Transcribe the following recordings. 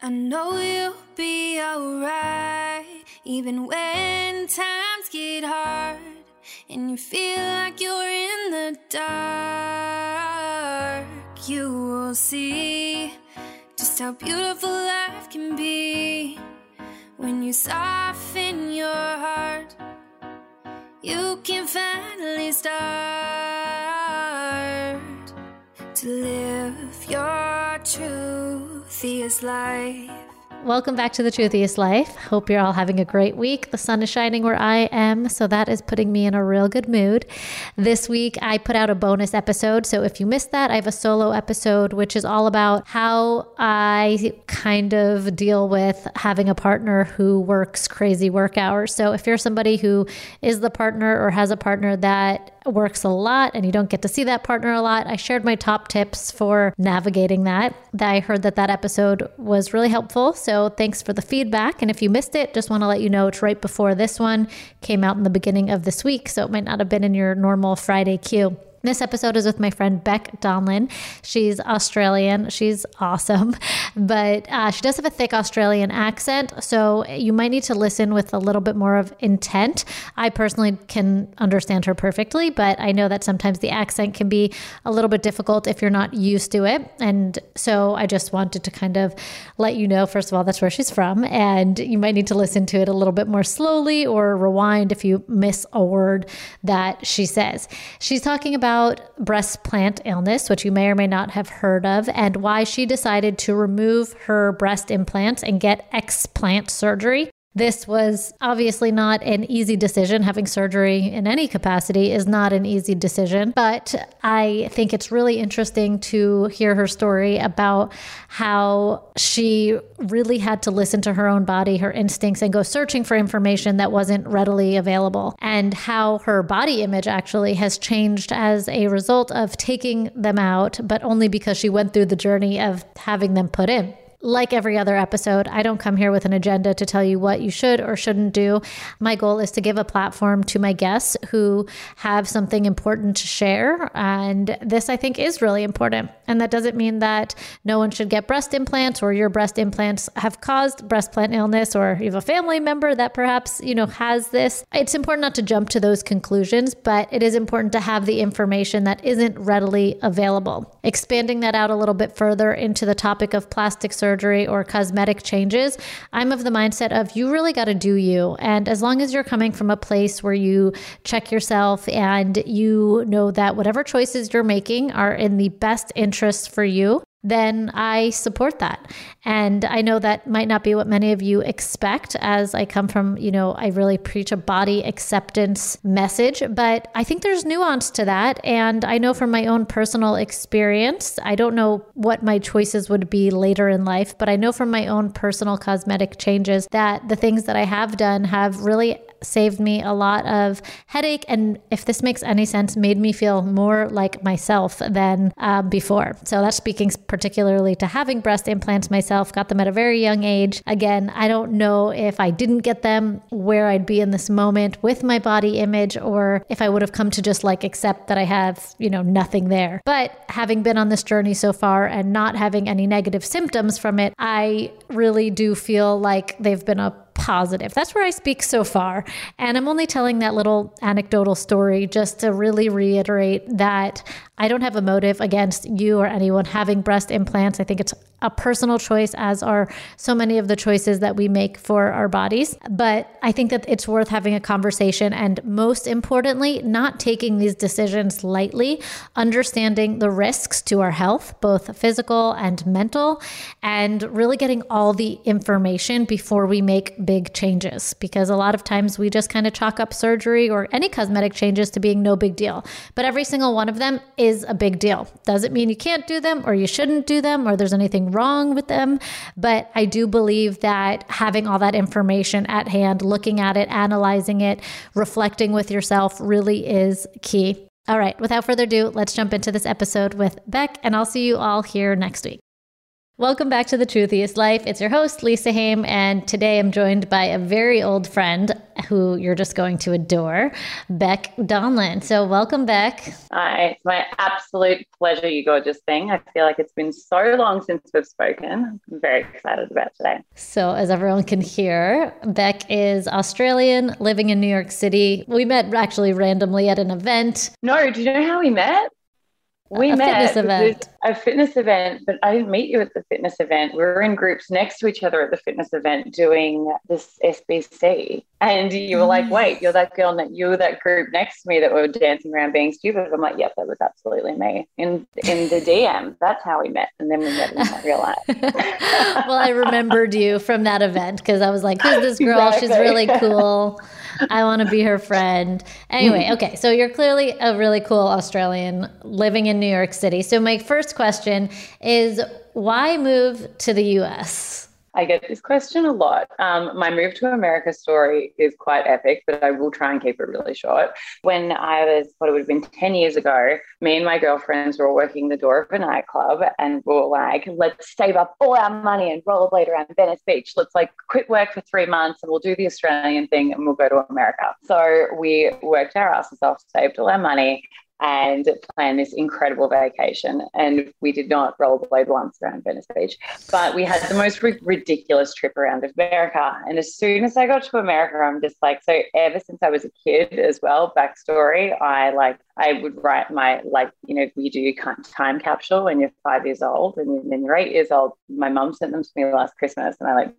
I know you'll be alright, even when times get hard and you feel like you're in the dark. You will see just how beautiful life can be when you soften your heart. You can finally start to live your truthiest life. Welcome back to the Truthiest Life. Hope you're all having a great week. The sun is shining where I am, so that is putting me in a real good mood. This week, I put out a bonus episode. So if you missed that, I have a solo episode, which is all about how I kind of deal with having a partner who works crazy work hours. So if you're somebody who is the partner or has a partner that works a lot and you don't get to see that partner a lot, I shared my top tips for navigating that. I heard that that episode was really helpful. So thanks for the feedback. And if you missed it, just want to let you know it's right before this one came out in the beginning of this week. So it might not have been in your normal Friday queue. This episode is with my friend Beck Donlin. She's Australian. She's awesome, but uh, she does have a thick Australian accent. So you might need to listen with a little bit more of intent. I personally can understand her perfectly, but I know that sometimes the accent can be a little bit difficult if you're not used to it. And so I just wanted to kind of let you know, first of all, that's where she's from. And you might need to listen to it a little bit more slowly or rewind if you miss a word that she says. She's talking about about breast implant illness, which you may or may not have heard of, and why she decided to remove her breast implants and get explant surgery. This was obviously not an easy decision. Having surgery in any capacity is not an easy decision, but I think it's really interesting to hear her story about how she really had to listen to her own body, her instincts, and go searching for information that wasn't readily available, and how her body image actually has changed as a result of taking them out, but only because she went through the journey of having them put in like every other episode, I don't come here with an agenda to tell you what you should or shouldn't do. My goal is to give a platform to my guests who have something important to share. And this, I think, is really important. And that doesn't mean that no one should get breast implants or your breast implants have caused breast implant illness or you have a family member that perhaps, you know, has this. It's important not to jump to those conclusions, but it is important to have the information that isn't readily available. Expanding that out a little bit further into the topic of plastic surgery surgery or cosmetic changes, I'm of the mindset of you really got to do you. And as long as you're coming from a place where you check yourself and you know that whatever choices you're making are in the best interest for you, then I support that. And I know that might not be what many of you expect, as I come from, you know, I really preach a body acceptance message, but I think there's nuance to that. And I know from my own personal experience, I don't know what my choices would be later in life, but I know from my own personal cosmetic changes that the things that I have done have really saved me a lot of headache. And if this makes any sense, made me feel more like myself than uh, before. So that's speaking particularly to having breast implants myself, got them at a very young age. Again, I don't know if I didn't get them where I'd be in this moment with my body image or if I would have come to just like accept that I have, you know, nothing there. But having been on this journey so far and not having any negative symptoms from it, I really do feel like they've been a positive. That's where I speak so far. And I'm only telling that little anecdotal story just to really reiterate that I don't have a motive against you or anyone having breast implants. I think it's a personal choice, as are so many of the choices that we make for our bodies. But I think that it's worth having a conversation and, most importantly, not taking these decisions lightly, understanding the risks to our health, both physical and mental, and really getting all the information before we make big changes. Because a lot of times we just kind of chalk up surgery or any cosmetic changes to being no big deal. But every single one of them is a big deal. Doesn't mean you can't do them or you shouldn't do them or there's anything wrong with them. But I do believe that having all that information at hand, looking at it, analyzing it, reflecting with yourself really is key. All right, without further ado, let's jump into this episode with Beck, and I'll see you all here next week. Welcome back to The Truthiest Life. It's your host, Lisa Haim, and today I'm joined by a very old friend who you're just going to adore, Beck Donlin. So, welcome, Beck. Hi, it's my absolute pleasure, you gorgeous thing. I feel like it's been so long since we've spoken. I'm very excited about today. So, as everyone can hear, Beck is Australian, living in New York City. We met actually randomly at an event. No, do you know how we met? We a met fitness event. a fitness event, but I didn't meet you at the fitness event. We were in groups next to each other at the fitness event doing this SBC. And you were like, wait, you're that girl, that you were that group next to me that were dancing around being stupid. I'm like, yep, that was absolutely me. In in the DM, that's how we met. And then we met in real life. well, I remembered you from that event because I was like, who's this girl? She's really cool. I want to be her friend. Anyway, mm. okay. So you're clearly a really cool Australian living in New York City. So my first question is why move to the US? I get this question a lot. Um, my move to America story is quite epic, but I will try and keep it really short. When I was, what it would have been 10 years ago, me and my girlfriends were working the door of a nightclub and we were like, let's save up all our money and rollerblade around Venice Beach. Let's like quit work for three months and we'll do the Australian thing and we'll go to America. So we worked our asses off, saved all our money, and plan this incredible vacation. And we did not rollerblade once around Venice Beach, but we had the most ri- ridiculous trip around America. And as soon as I got to America, I'm just like, so ever since I was a kid as well, backstory, I like, I would write my, like, you know, we do time capsule when you're five years old and then you're eight years old. My mum sent them to me last Christmas and I like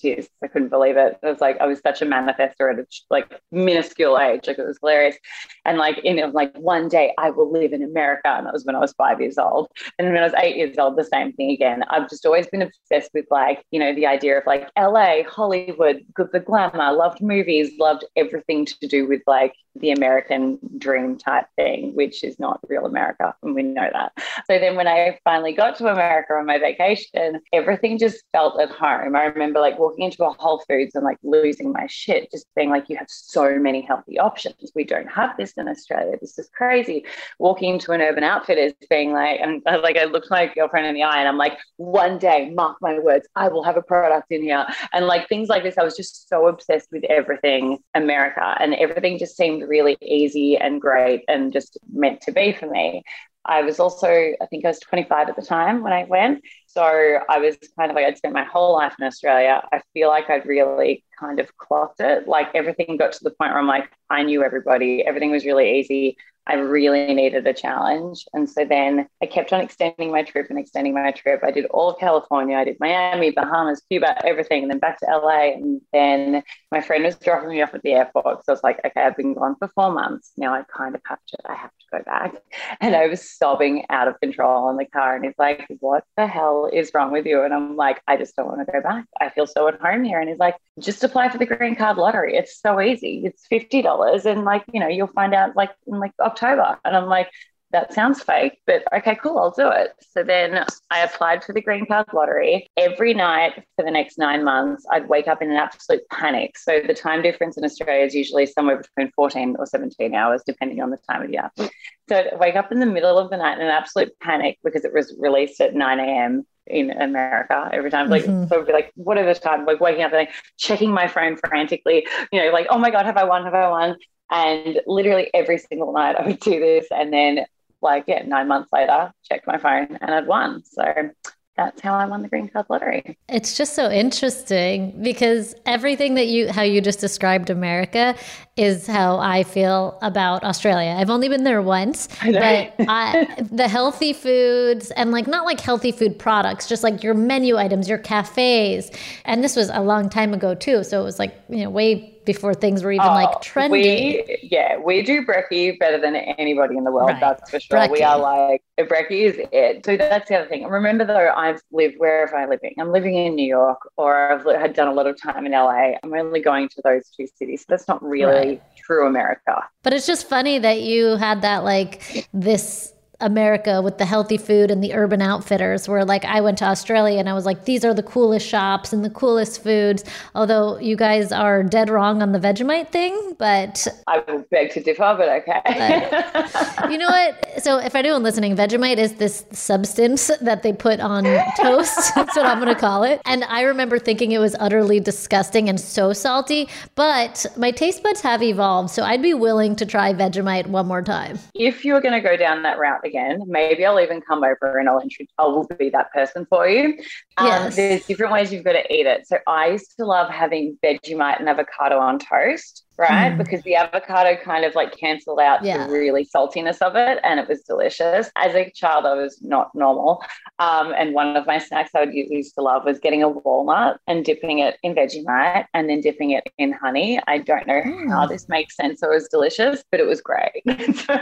tears. I couldn't believe it. It was like I was such a manifester at a like minuscule age. Like it was hilarious. And like in it was like one day I will live in America. And that was when I was five years old. And when I was eight years old, the same thing again. I've just always been obsessed with like, you know, the idea of like LA, Hollywood, the glamour, loved movies, loved everything to do with like the American dream type thing, which is not real America. And we know that. So then when I finally got to America on my vacation, everything just felt at home. I remember like walking into a Whole Foods and like losing my shit, just being like, you have so many healthy options. We don't have this in Australia. This is crazy. Walking into an urban outfitters being like, and uh, like I looked my girlfriend in the eye and I'm like, one day, mark my words, I will have a product in here. And like things like this, I was just so obsessed with everything America and everything just seemed really easy and great and just meant to be for me. I was also, I think I was 25 at the time when I went. So I was kind of like, I'd spent my whole life in Australia. I feel like I'd really kind of clocked it. Like everything got to the point where I'm like, I knew everybody, everything was really easy. I really needed a challenge. And so then I kept on extending my trip and extending my trip. I did all of California, I did Miami, Bahamas, Cuba, everything, and then back to LA. And then my friend was dropping me off at the airport. So I was like, okay, I've been gone for four months. Now I kind of have to, I have to go back. And I was sobbing out of control in the car. And he's like, what the hell is wrong with you? And I'm like, I just don't want to go back. I feel so at home here. And he's like, just apply for the green card lottery. It's so easy. It's $50. And like, you know, you'll find out like in like October. And I'm like, that sounds fake, but okay, cool, I'll do it. So then I applied for the green card lottery. Every night for the next nine months, I'd wake up in an absolute panic. So the time difference in Australia is usually somewhere between 14 or 17 hours, depending on the time of year. So I'd wake up in the middle of the night in an absolute panic because it was released at 9 a.m. in America every time. Like, mm-hmm. so it'd be like, what are time? Like waking up and like, checking my phone frantically, you know, like, oh my God, have I won? Have I won? And literally every single night I would do this. And then, like, yeah, nine months later, checked my phone and I'd won. So that's how I won the green card lottery. It's just so interesting because everything that you how you just described America is how I feel about Australia. I've only been there once, I but I, the healthy foods and like not like healthy food products, just like your menu items, your cafes. And this was a long time ago too, so it was like, you know, way before things were even oh, like trendy. We, yeah, we do brekkie better than anybody in the world. Right. That's for sure. Brekkie. We are like brekkie is it. So that's the other thing. remember though, I've lived wherever I'm living. I'm living in New York, or I've had done a lot of time in LA. I'm only going to those two cities. So that's not really right. True America. But it's just funny that you had that like this America with the healthy food and the urban outfitters where like I went to Australia and I was like these are the coolest shops and the coolest foods. Although you guys are dead wrong on the Vegemite thing but I will beg to differ but okay. But, you know what so if anyone listening Vegemite is this substance that they put on toast that's what I'm going to call it and I remember thinking it was utterly disgusting and so salty but my taste buds have evolved so I'd be willing to try Vegemite one more time if you're going to go down that route again. Maybe I'll even come over and I'll introduce, I will be that person for you. Um, yes. There's different ways you've got to eat it. So I used to love having Vegemite and avocado on toast, right? Mm. Because the avocado kind of like canceled out yeah. the really saltiness of it and it was delicious. As a child, I was not normal. Um, and one of my snacks I would used to love was getting a walnut and dipping it in Vegemite and then dipping it in honey. I don't know mm. how this makes sense. It was delicious, but it was great. so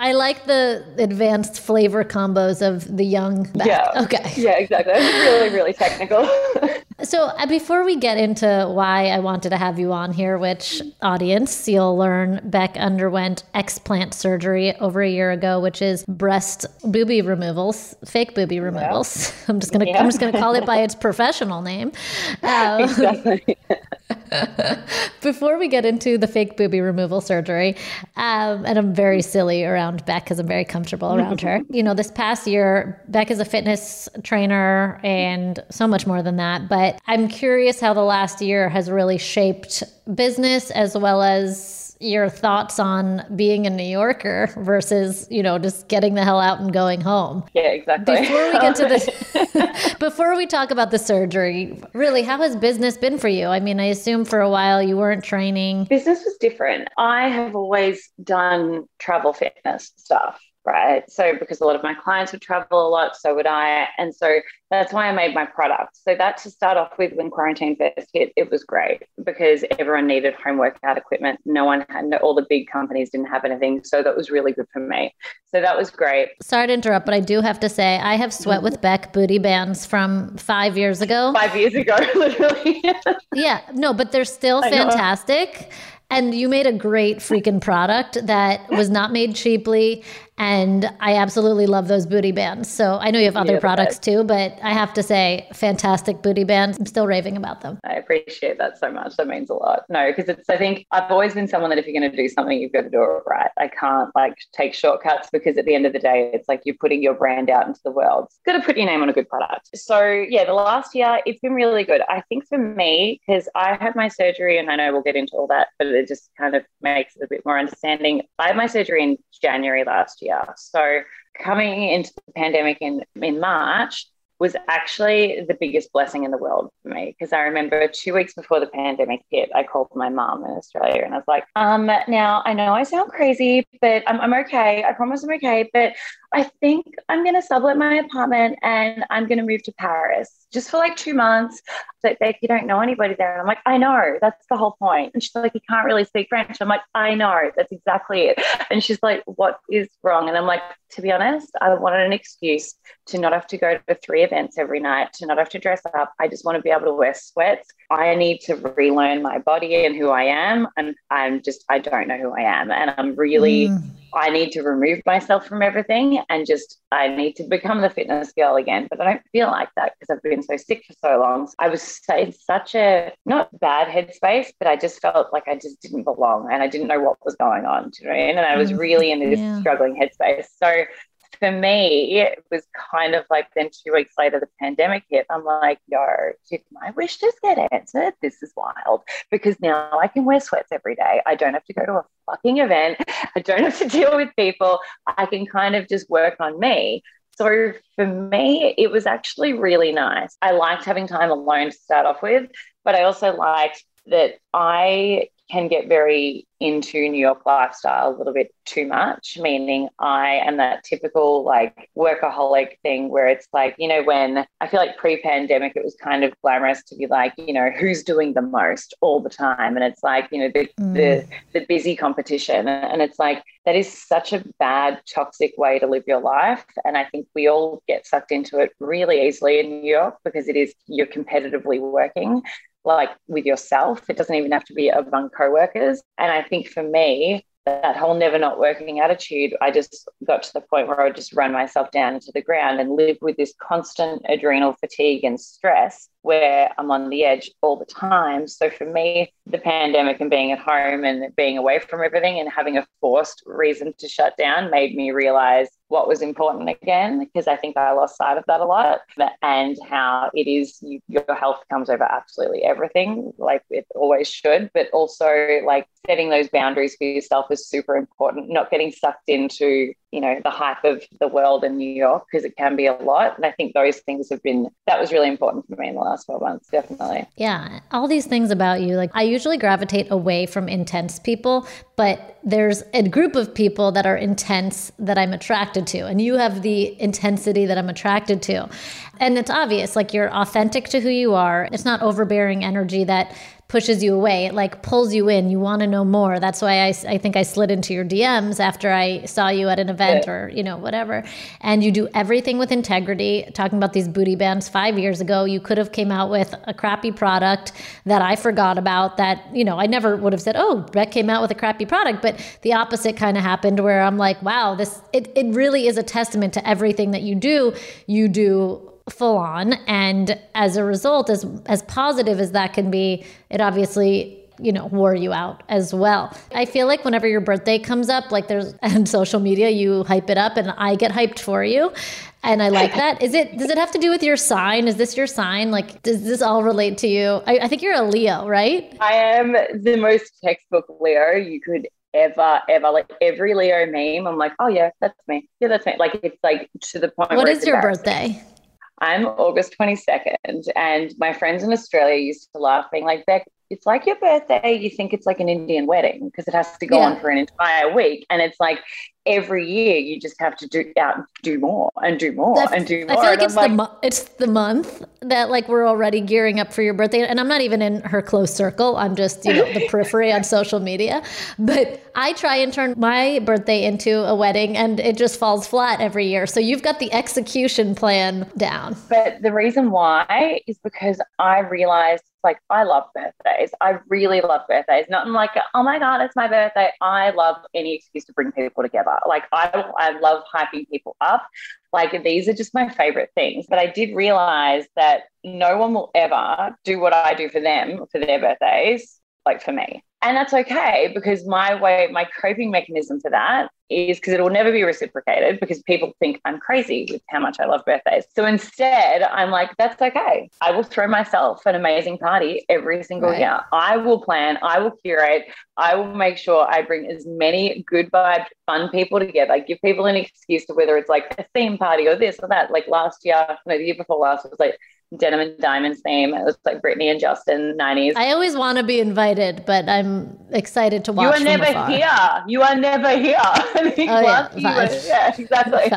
I like the advanced flavor combos of the young. Yeah. Okay. Yeah, exactly. really, really technical. so uh, before we get into why I wanted to have you on here, which audience you'll learn, Beck underwent explant surgery over a year ago, which is breast booby removals, fake booby removals. Yeah. I'm just gonna yeah. I'm just gonna call it by its professional name. Um, exactly. before we get into the fake booby removal surgery, um, and I'm very silly around around Beck because I'm very comfortable mm-hmm. around her. You know, this past year, Beck is a fitness trainer and so much more than that. But I'm curious how the last year has really shaped business as well as your thoughts on being a New Yorker versus, you know, just getting the hell out and going home. Yeah, exactly. Before we get to this, before we talk about the surgery, really, how has business been for you? I mean, I assume for a while you weren't training. Business was different. I have always done travel fitness stuff right? So because a lot of my clients would travel a lot, so would I. And so that's why I made my product. So that to start off with when quarantine first hit, it was great because everyone needed home workout equipment. No one had all the big companies didn't have anything. So that was really good for me. So that was great. Sorry to interrupt, but I do have to say I have sweat with Beck booty bands from five years ago. Five years ago, literally. yeah. No, but they're still fantastic. And you made a great freaking product that was not made cheaply and I absolutely love those booty bands. So I know you have other yeah, products too, but I have to say, fantastic booty bands. I'm still raving about them. I appreciate that so much. That means a lot. No, because it's, I think I've always been someone that if you're going to do something, you've got to do it right. I can't like take shortcuts because at the end of the day, it's like you're putting your brand out into the world. It's got to put your name on a good product. So yeah, the last year, it's been really good. I think for me, because I had my surgery and I know we'll get into all that, but it just kind of makes it a bit more understanding. I had my surgery in January last year year. So coming into the pandemic in, in March was actually the biggest blessing in the world for me because I remember two weeks before the pandemic hit, I called my mom in Australia and I was like, um, now I know I sound crazy, but I'm, I'm okay. I promise I'm okay. But I think I'm going to sublet my apartment and I'm going to move to Paris just for like two months. So like, you don't know anybody there. And I'm like, I know, that's the whole point. And she's like, you can't really speak French. I'm like, I know, that's exactly it. And she's like, what is wrong? And I'm like, to be honest, I wanted an excuse to not have to go to three events every night, to not have to dress up. I just want to be able to wear sweats. I need to relearn my body and who I am. And I'm just, I don't know who I am. And I'm really. Mm I need to remove myself from everything and just I need to become the fitness girl again. But I don't feel like that because I've been so sick for so long. I was in such a not bad headspace, but I just felt like I just didn't belong and I didn't know what was going on. Do you know what I mean? And I was mm, really in this yeah. struggling headspace. So for me, it was kind of like then two weeks later, the pandemic hit. I'm like, yo, did my wish just get answered? This is wild because now I can wear sweats every day. I don't have to go to a fucking event. I don't have to deal with people. I can kind of just work on me. So for me, it was actually really nice. I liked having time alone to start off with, but I also liked that I can get very into New York lifestyle a little bit too much, meaning I am that typical like workaholic thing where it's like, you know, when I feel like pre pandemic, it was kind of glamorous to be like, you know, who's doing the most all the time. And it's like, you know, the, mm. the, the busy competition. And it's like, that is such a bad, toxic way to live your life. And I think we all get sucked into it really easily in New York because it is, you're competitively working like with yourself. It doesn't even have to be among co-workers. And I think for me, that whole never not working attitude, I just got to the point where I would just run myself down into the ground and live with this constant adrenal fatigue and stress where I'm on the edge all the time. So for me, the pandemic and being at home and being away from everything and having a forced reason to shut down made me realize what was important again because I think I lost sight of that a lot and how it is you, your health comes over absolutely everything like it always should but also like setting those boundaries for yourself is super important not getting sucked into you know the hype of the world in New York because it can be a lot and I think those things have been that was really important for me in the last 12 months definitely. Yeah all these things about you like I usually gravitate away from intense people but there's a group of people that are intense that I'm attracted to and you have the intensity that I'm attracted to. And it's obvious like you're authentic to who you are. It's not overbearing energy that pushes you away. It like pulls you in. You want to know more. That's why I, I think I slid into your DMs after I saw you at an event yeah. or, you know, whatever. And you do everything with integrity. Talking about these booty bands five years ago, you could have came out with a crappy product that I forgot about that, you know, I never would have said, oh, Beck came out with a crappy product. But the opposite kind of happened where I'm like, wow, this, it, it really is a testament to everything that you do. You do full on and as a result as as positive as that can be it obviously you know wore you out as well i feel like whenever your birthday comes up like there's on social media you hype it up and i get hyped for you and i like that is it does it have to do with your sign is this your sign like does this all relate to you i, I think you're a leo right i am the most textbook leo you could ever, ever. Like every Leo meme, I'm like, oh yeah, that's me. Yeah, that's me. Like it's like to the point. What is your birthday? I'm August 22nd, and my friends in Australia used to laugh, being like, Beck, it's like your birthday. You think it's like an Indian wedding because it has to go yeah. on for an entire week. And it's like every year you just have to do out do more and do more and do more. I feel like it's like, the mo- it's the month that like we're already gearing up for your birthday. And I'm not even in her close circle. I'm just, you know, the periphery on social media. But I try and turn my birthday into a wedding and it just falls flat every year. So you've got the execution plan down. But the reason why is because I realized like I love birthdays. I really love birthdays. Not like, oh my God, it's my birthday. I love any excuse to bring people together. Like I, I love hyping people up. Like these are just my favorite things. But I did realize that no one will ever do what I do for them for their birthdays, like for me. And that's okay because my way, my coping mechanism for that is because it will never be reciprocated because people think I'm crazy with how much I love birthdays. So instead, I'm like, that's okay. I will throw myself an amazing party every single right. year. I will plan, I will curate, I will make sure I bring as many good vibe, fun people together. I give people an excuse to whether it's like a theme party or this or that. Like last year, no, the year before last was like Denim and Diamonds name. It was like Britney and Justin, 90s. I always want to be invited, but I'm excited to watch. You are never afar. here. You are never here. oh, yeah, yeah, exactly.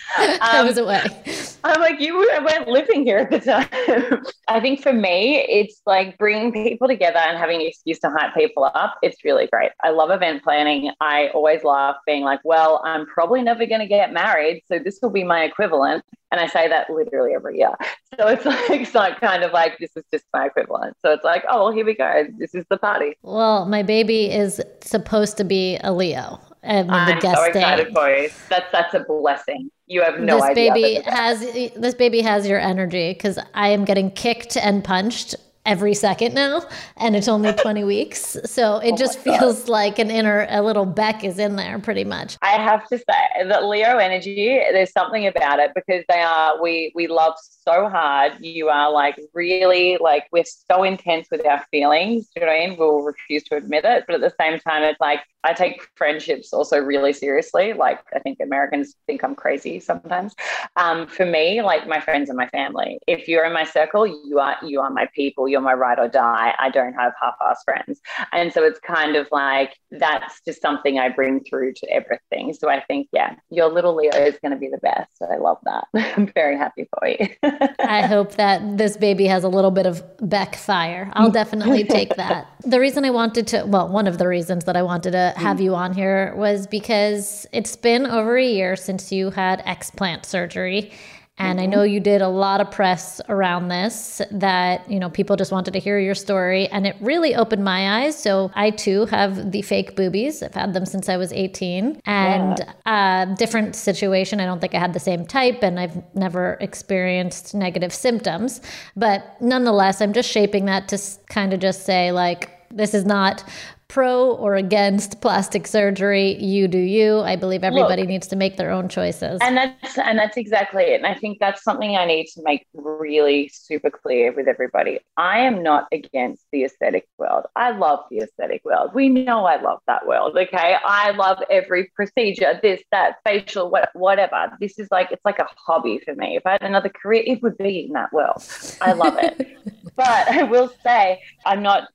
I was away. Um, I'm like, you weren't living here at the time. I think for me, it's like bringing people together and having an excuse to hype people up. It's really great. I love event planning. I always laugh being like, well, I'm probably never going to get married. So this will be my equivalent. And I say that literally every year. So it's like, it's like kind of like, this is just my equivalent. So it's like, oh, well, here we go. This is the party. Well, my baby is supposed to be a Leo And I'm the guest so excited day. for you. That's that's a blessing. You have no this idea. baby has this baby has your energy because I am getting kicked and punched every second now, and it's only 20 weeks. So it just feels like an inner a little Beck is in there pretty much. I have to say that Leo energy, there's something about it because they are we we love so hard. You are like really like we're so intense with our feelings. Do you know what I mean? We'll refuse to admit it, but at the same time, it's like I take friendships also really seriously. Like I think Americans think I'm crazy sometimes. Um, for me, like my friends and my family. If you're in my circle, you are you are my people. You're my ride or die. I don't have half-ass friends, and so it's kind of like that's just something I bring through to everything. So I think, yeah, your little Leo is going to be the best. I love that. I'm very happy for you. I hope that this baby has a little bit of Beck fire. I'll definitely take that. The reason I wanted to, well, one of the reasons that I wanted to mm-hmm. have you on here was because it's been over a year since you had explant surgery. And I know you did a lot of press around this that, you know, people just wanted to hear your story. And it really opened my eyes. So I too have the fake boobies. I've had them since I was 18. And uh, different situation. I don't think I had the same type and I've never experienced negative symptoms. But nonetheless, I'm just shaping that to kind of just say, like, this is not pro or against plastic surgery. You do you. I believe everybody Look, needs to make their own choices. and that's and that's exactly it. And I think that's something I need to make really super clear with everybody. I am not against the aesthetic world. I love the aesthetic world. We know I love that world. Okay. I love every procedure, this, that, facial, what, whatever. This is like it's like a hobby for me. If I had another career, it would be in that world. I love it. but I will say I'm not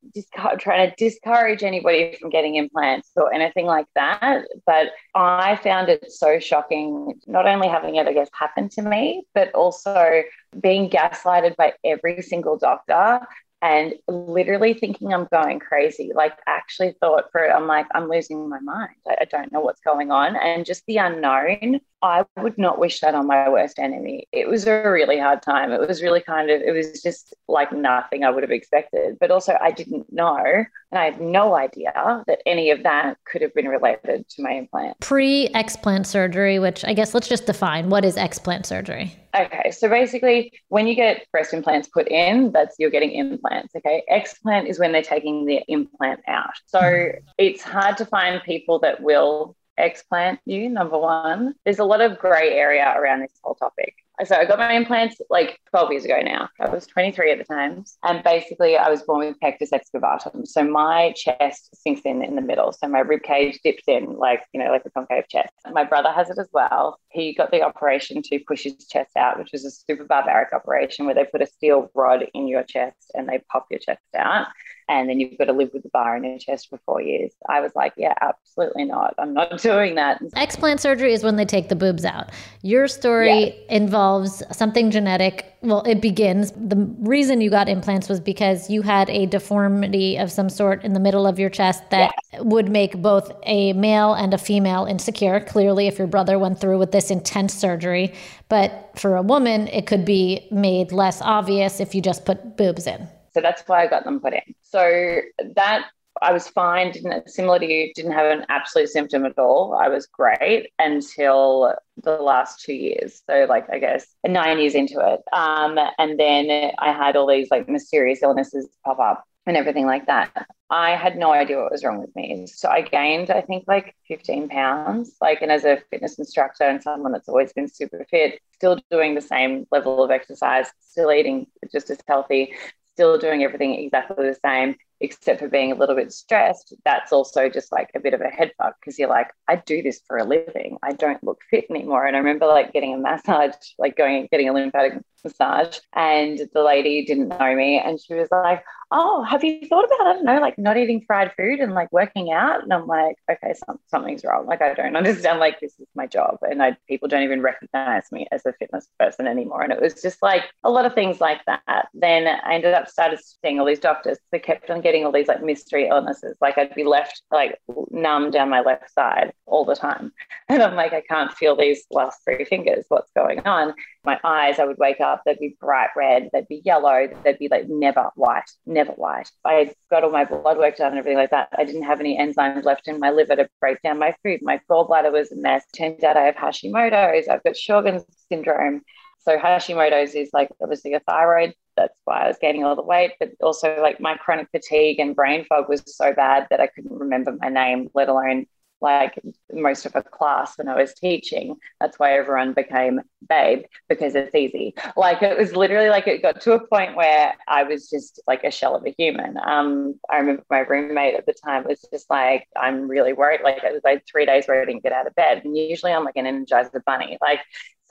trying to discourage anybody from getting implants or anything like that. But I found it so shocking, not only having it, I guess, happen to me, but also being gaslighted by every single doctor and literally thinking I'm going crazy. Like, actually thought for it, I'm like, I'm losing my mind. I, I don't know what's going on. And just the unknown, I would not wish that on my worst enemy. It was a really hard time. It was really kind of, it was just like nothing I would have expected. But also, I didn't know, and I had no idea that any of that could have been related to my implant. Pre explant surgery, which I guess let's just define what is explant surgery? Okay, so basically, when you get breast implants put in, that's you're getting implants. Okay, explant is when they're taking the implant out. So hmm. it's hard to find people that will explant you. Number one, there's a lot of grey area around this whole topic. So I got my implants like 12 years ago now. I was 23 at the time. And basically I was born with pectus excavatum. So my chest sinks in in the middle. So my rib cage dips in like, you know, like a concave chest. My brother has it as well. He got the operation to push his chest out, which was a super barbaric operation where they put a steel rod in your chest and they pop your chest out and then you've got to live with the bar in your chest for four years. I was like, yeah, absolutely not. I'm not doing that. Explant surgery is when they take the boobs out. Your story involves something genetic. Well, it begins. The reason you got implants was because you had a deformity of some sort in the middle of your chest that would make both a male and a female insecure. Clearly, if your brother went through with this intense surgery, but for a woman, it could be made less obvious if you just put boobs in. So that's why I got them put in. So that I was fine, didn't similar to you, didn't have an absolute symptom at all. I was great until the last two years. So like I guess nine years into it. Um, and then I had all these like mysterious illnesses pop up and everything like that. I had no idea what was wrong with me. So I gained, I think, like 15 pounds. Like, and as a fitness instructor and someone that's always been super fit, still doing the same level of exercise, still eating just as healthy, still doing everything exactly the same, except for being a little bit stressed. That's also just like a bit of a head fuck because you're like, I do this for a living. I don't look fit anymore. And I remember like getting a massage, like going and getting a lymphatic massage, and the lady didn't know me, and she was like, "Oh, have you thought about I don't know, like not eating fried food and like working out?" And I'm like, "Okay, some, something's wrong. Like I don't understand. Like this is my job, and I people don't even recognize me as a fitness person anymore." And it was just like a lot of things like that. Then I ended up started seeing all these doctors. They kept on getting getting all these like mystery illnesses. Like I'd be left like numb down my left side all the time. And I'm like, I can't feel these last three fingers. What's going on? My eyes, I would wake up, they'd be bright red, they'd be yellow, they'd be like never white, never white. I got all my blood work done and everything like that. I didn't have any enzymes left in my liver to break down my food. My gallbladder was a mess. Turns out I have Hashimoto's. I've got Sjogren's syndrome. So Hashimoto's is like obviously a thyroid. That's why I was gaining all the weight, but also like my chronic fatigue and brain fog was so bad that I couldn't remember my name, let alone like most of a class when I was teaching. That's why everyone became babe because it's easy. Like it was literally like it got to a point where I was just like a shell of a human. Um, I remember my roommate at the time was just like, I'm really worried. Like it was like three days where I didn't get out of bed. And usually I'm like an energizer bunny. Like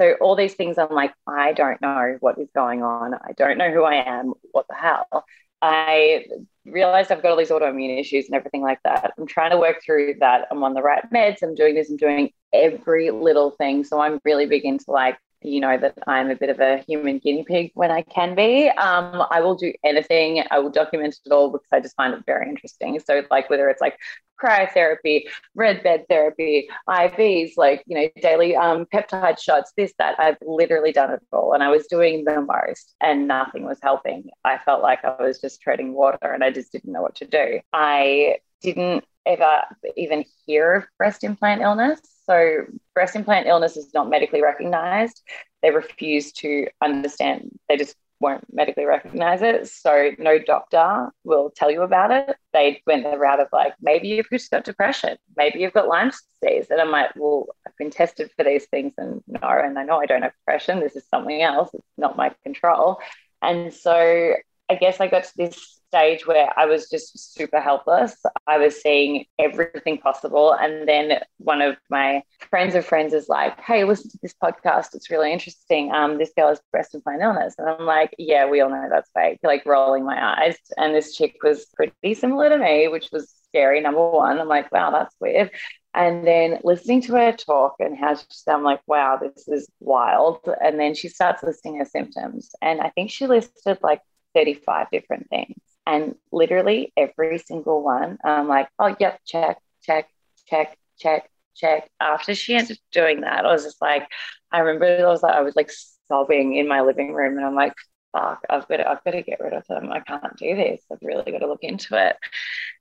so all these things I'm like, I don't know what is going on. I don't know who I am. What the hell? I realized I've got all these autoimmune issues and everything like that. I'm trying to work through that. I'm on the right meds. I'm doing this. I'm doing every little thing. So I'm really big into like you know that I'm a bit of a human guinea pig when I can be. Um, I will do anything. I will document it all because I just find it very interesting. So, like whether it's like cryotherapy, red bed therapy, IVs, like you know daily um, peptide shots, this that. I've literally done it all, and I was doing the most, and nothing was helping. I felt like I was just treading water, and I just didn't know what to do. I didn't ever even hear of breast implant illness. So, breast implant illness is not medically recognized. They refuse to understand, they just won't medically recognize it. So, no doctor will tell you about it. They went the route of like, maybe you've just got depression, maybe you've got Lyme disease. And I'm like, well, I've been tested for these things and no, and I know I don't have depression. This is something else. It's not my control. And so, I guess I got to this stage where I was just super helpless. I was seeing everything possible. And then one of my friends of friends is like, Hey, listen to this podcast. It's really interesting. Um, this girl has breast implant illness. And I'm like, Yeah, we all know that's fake, like rolling my eyes. And this chick was pretty similar to me, which was scary. Number one, I'm like, Wow, that's weird. And then listening to her talk and how she's, I'm like, wow, this is wild. And then she starts listing her symptoms. And I think she listed like 35 different things. And literally every single one, I'm like, oh, yep, check, check, check, check, check. After she ended doing that, I was just like, I remember I was like, I was like sobbing in my living room and I'm like, fuck, I've got to, I've got to get rid of them. I can't do this. I've really got to look into it.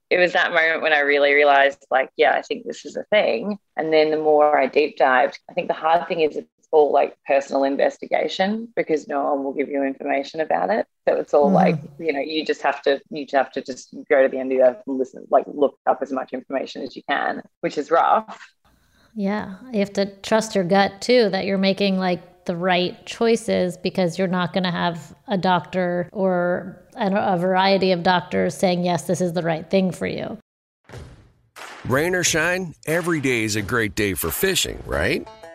It was that moment when I really realized, like, yeah, I think this is a thing. And then the more I deep dived, I think the hard thing is all like personal investigation because no one will give you information about it. So it's all mm. like, you know, you just have to you just have to just go to the end of the earth and listen, like look up as much information as you can, which is rough. Yeah. You have to trust your gut too, that you're making like the right choices because you're not going to have a doctor or a variety of doctors saying, yes, this is the right thing for you. Rain or shine, every day is a great day for fishing, right?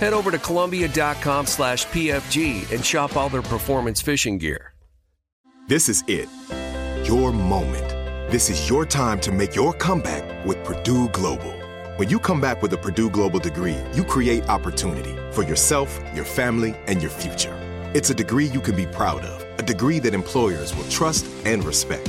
head over to Columbia.com slash PFG and shop all their performance fishing gear. This is it. Your moment this is your time to make your comeback with Purdue Global. When you come back with a Purdue Global degree, you create opportunity for yourself, your family, and your future. It's a degree you can be proud of, a degree that employers will trust and respect.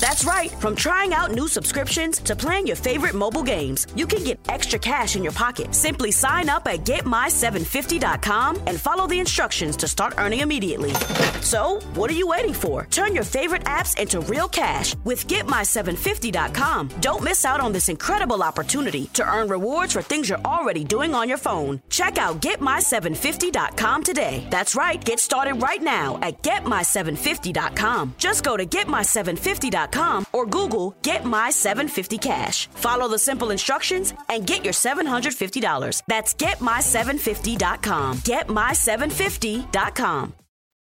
That's right. From trying out new subscriptions to playing your favorite mobile games, you can get extra cash in your pocket. Simply sign up at getmy750.com and follow the instructions to start earning immediately. So, what are you waiting for? Turn your favorite apps into real cash with getmy750.com. Don't miss out on this incredible opportunity to earn rewards for things you're already doing on your phone. Check out getmy750.com today. That's right. Get started right now at getmy750.com. Just go to getmy750.com or Google Get My 750 Cash. Follow the simple instructions and get your $750. That's getmy750.com. Getmy750.com.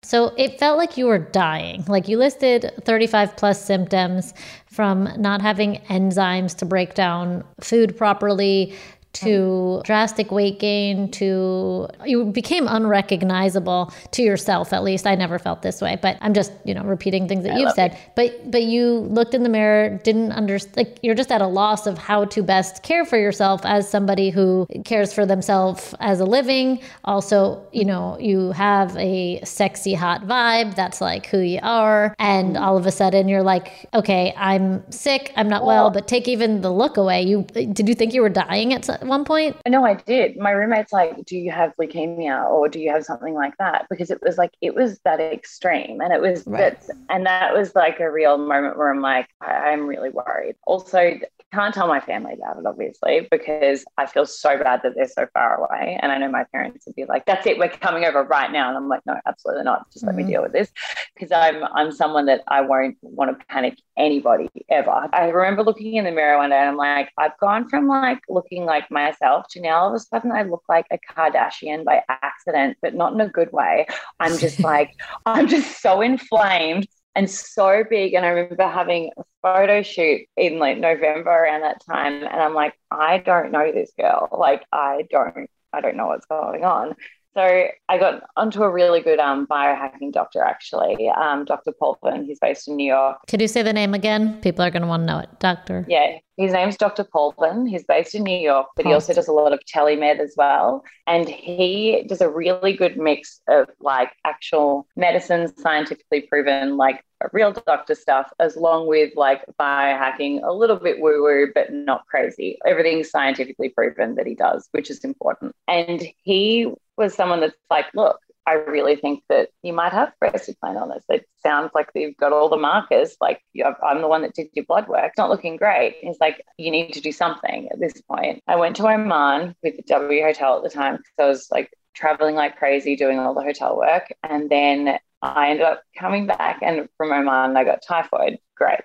So it felt like you were dying. Like you listed 35 plus symptoms from not having enzymes to break down food properly to drastic weight gain to you became unrecognizable to yourself at least. I never felt this way but i'm just you know repeating things that I you've said. it. but but you looked in the mirror didn't understand like you're just at a loss of how to best care for yourself as somebody who cares for themselves as a living. Also you know you have a sexy hot vibe. That's like who you are. And mm-hmm. all of a sudden you're like okay i'm sick. I'm not well but take even the look away. You did you think you were dying at one point? No, I did. My roommate's like, Do you have leukemia or do you have something like that? Because it was like, it was that extreme. And it was right. that, and that was like a real moment where I'm like, I, I'm really worried. Also, can't tell my family about it, obviously, because I feel so bad that they're so far away. And I know my parents would be like, "That's it, we're coming over right now," and I'm like, "No, absolutely not. Just mm-hmm. let me mm-hmm. deal with this," because I'm I'm someone that I won't want to panic anybody ever. I remember looking in the mirror one day and I'm like, I've gone from like looking like myself to now all of a sudden I look like a Kardashian by accident, but not in a good way. I'm just like, I'm just so inflamed and so big. And I remember having a photo shoot in like November around that time. And I'm like, I don't know this girl. Like, I don't, I don't know what's going on. So I got onto a really good um, biohacking doctor, actually, um, Dr. Paulvin. He's based in New York. Could you say the name again? People are going to want to know it. Doctor. Yeah, his name's Dr. Paulvin. He's based in New York, but he oh. also does a lot of telemed as well. And he does a really good mix of like actual medicine, scientifically proven, like real doctor stuff, as long with like biohacking, a little bit woo woo, but not crazy. Everything's scientifically proven that he does, which is important. And he was someone that's like, look, I really think that you might have breast implant illness. It sounds like you've got all the markers. Like I'm the one that did your blood work. It's not looking great. He's like, you need to do something at this point. I went to Oman with the W Hotel at the time because I was like traveling like crazy, doing all the hotel work. And then I ended up coming back and from Oman, I got typhoid. Great.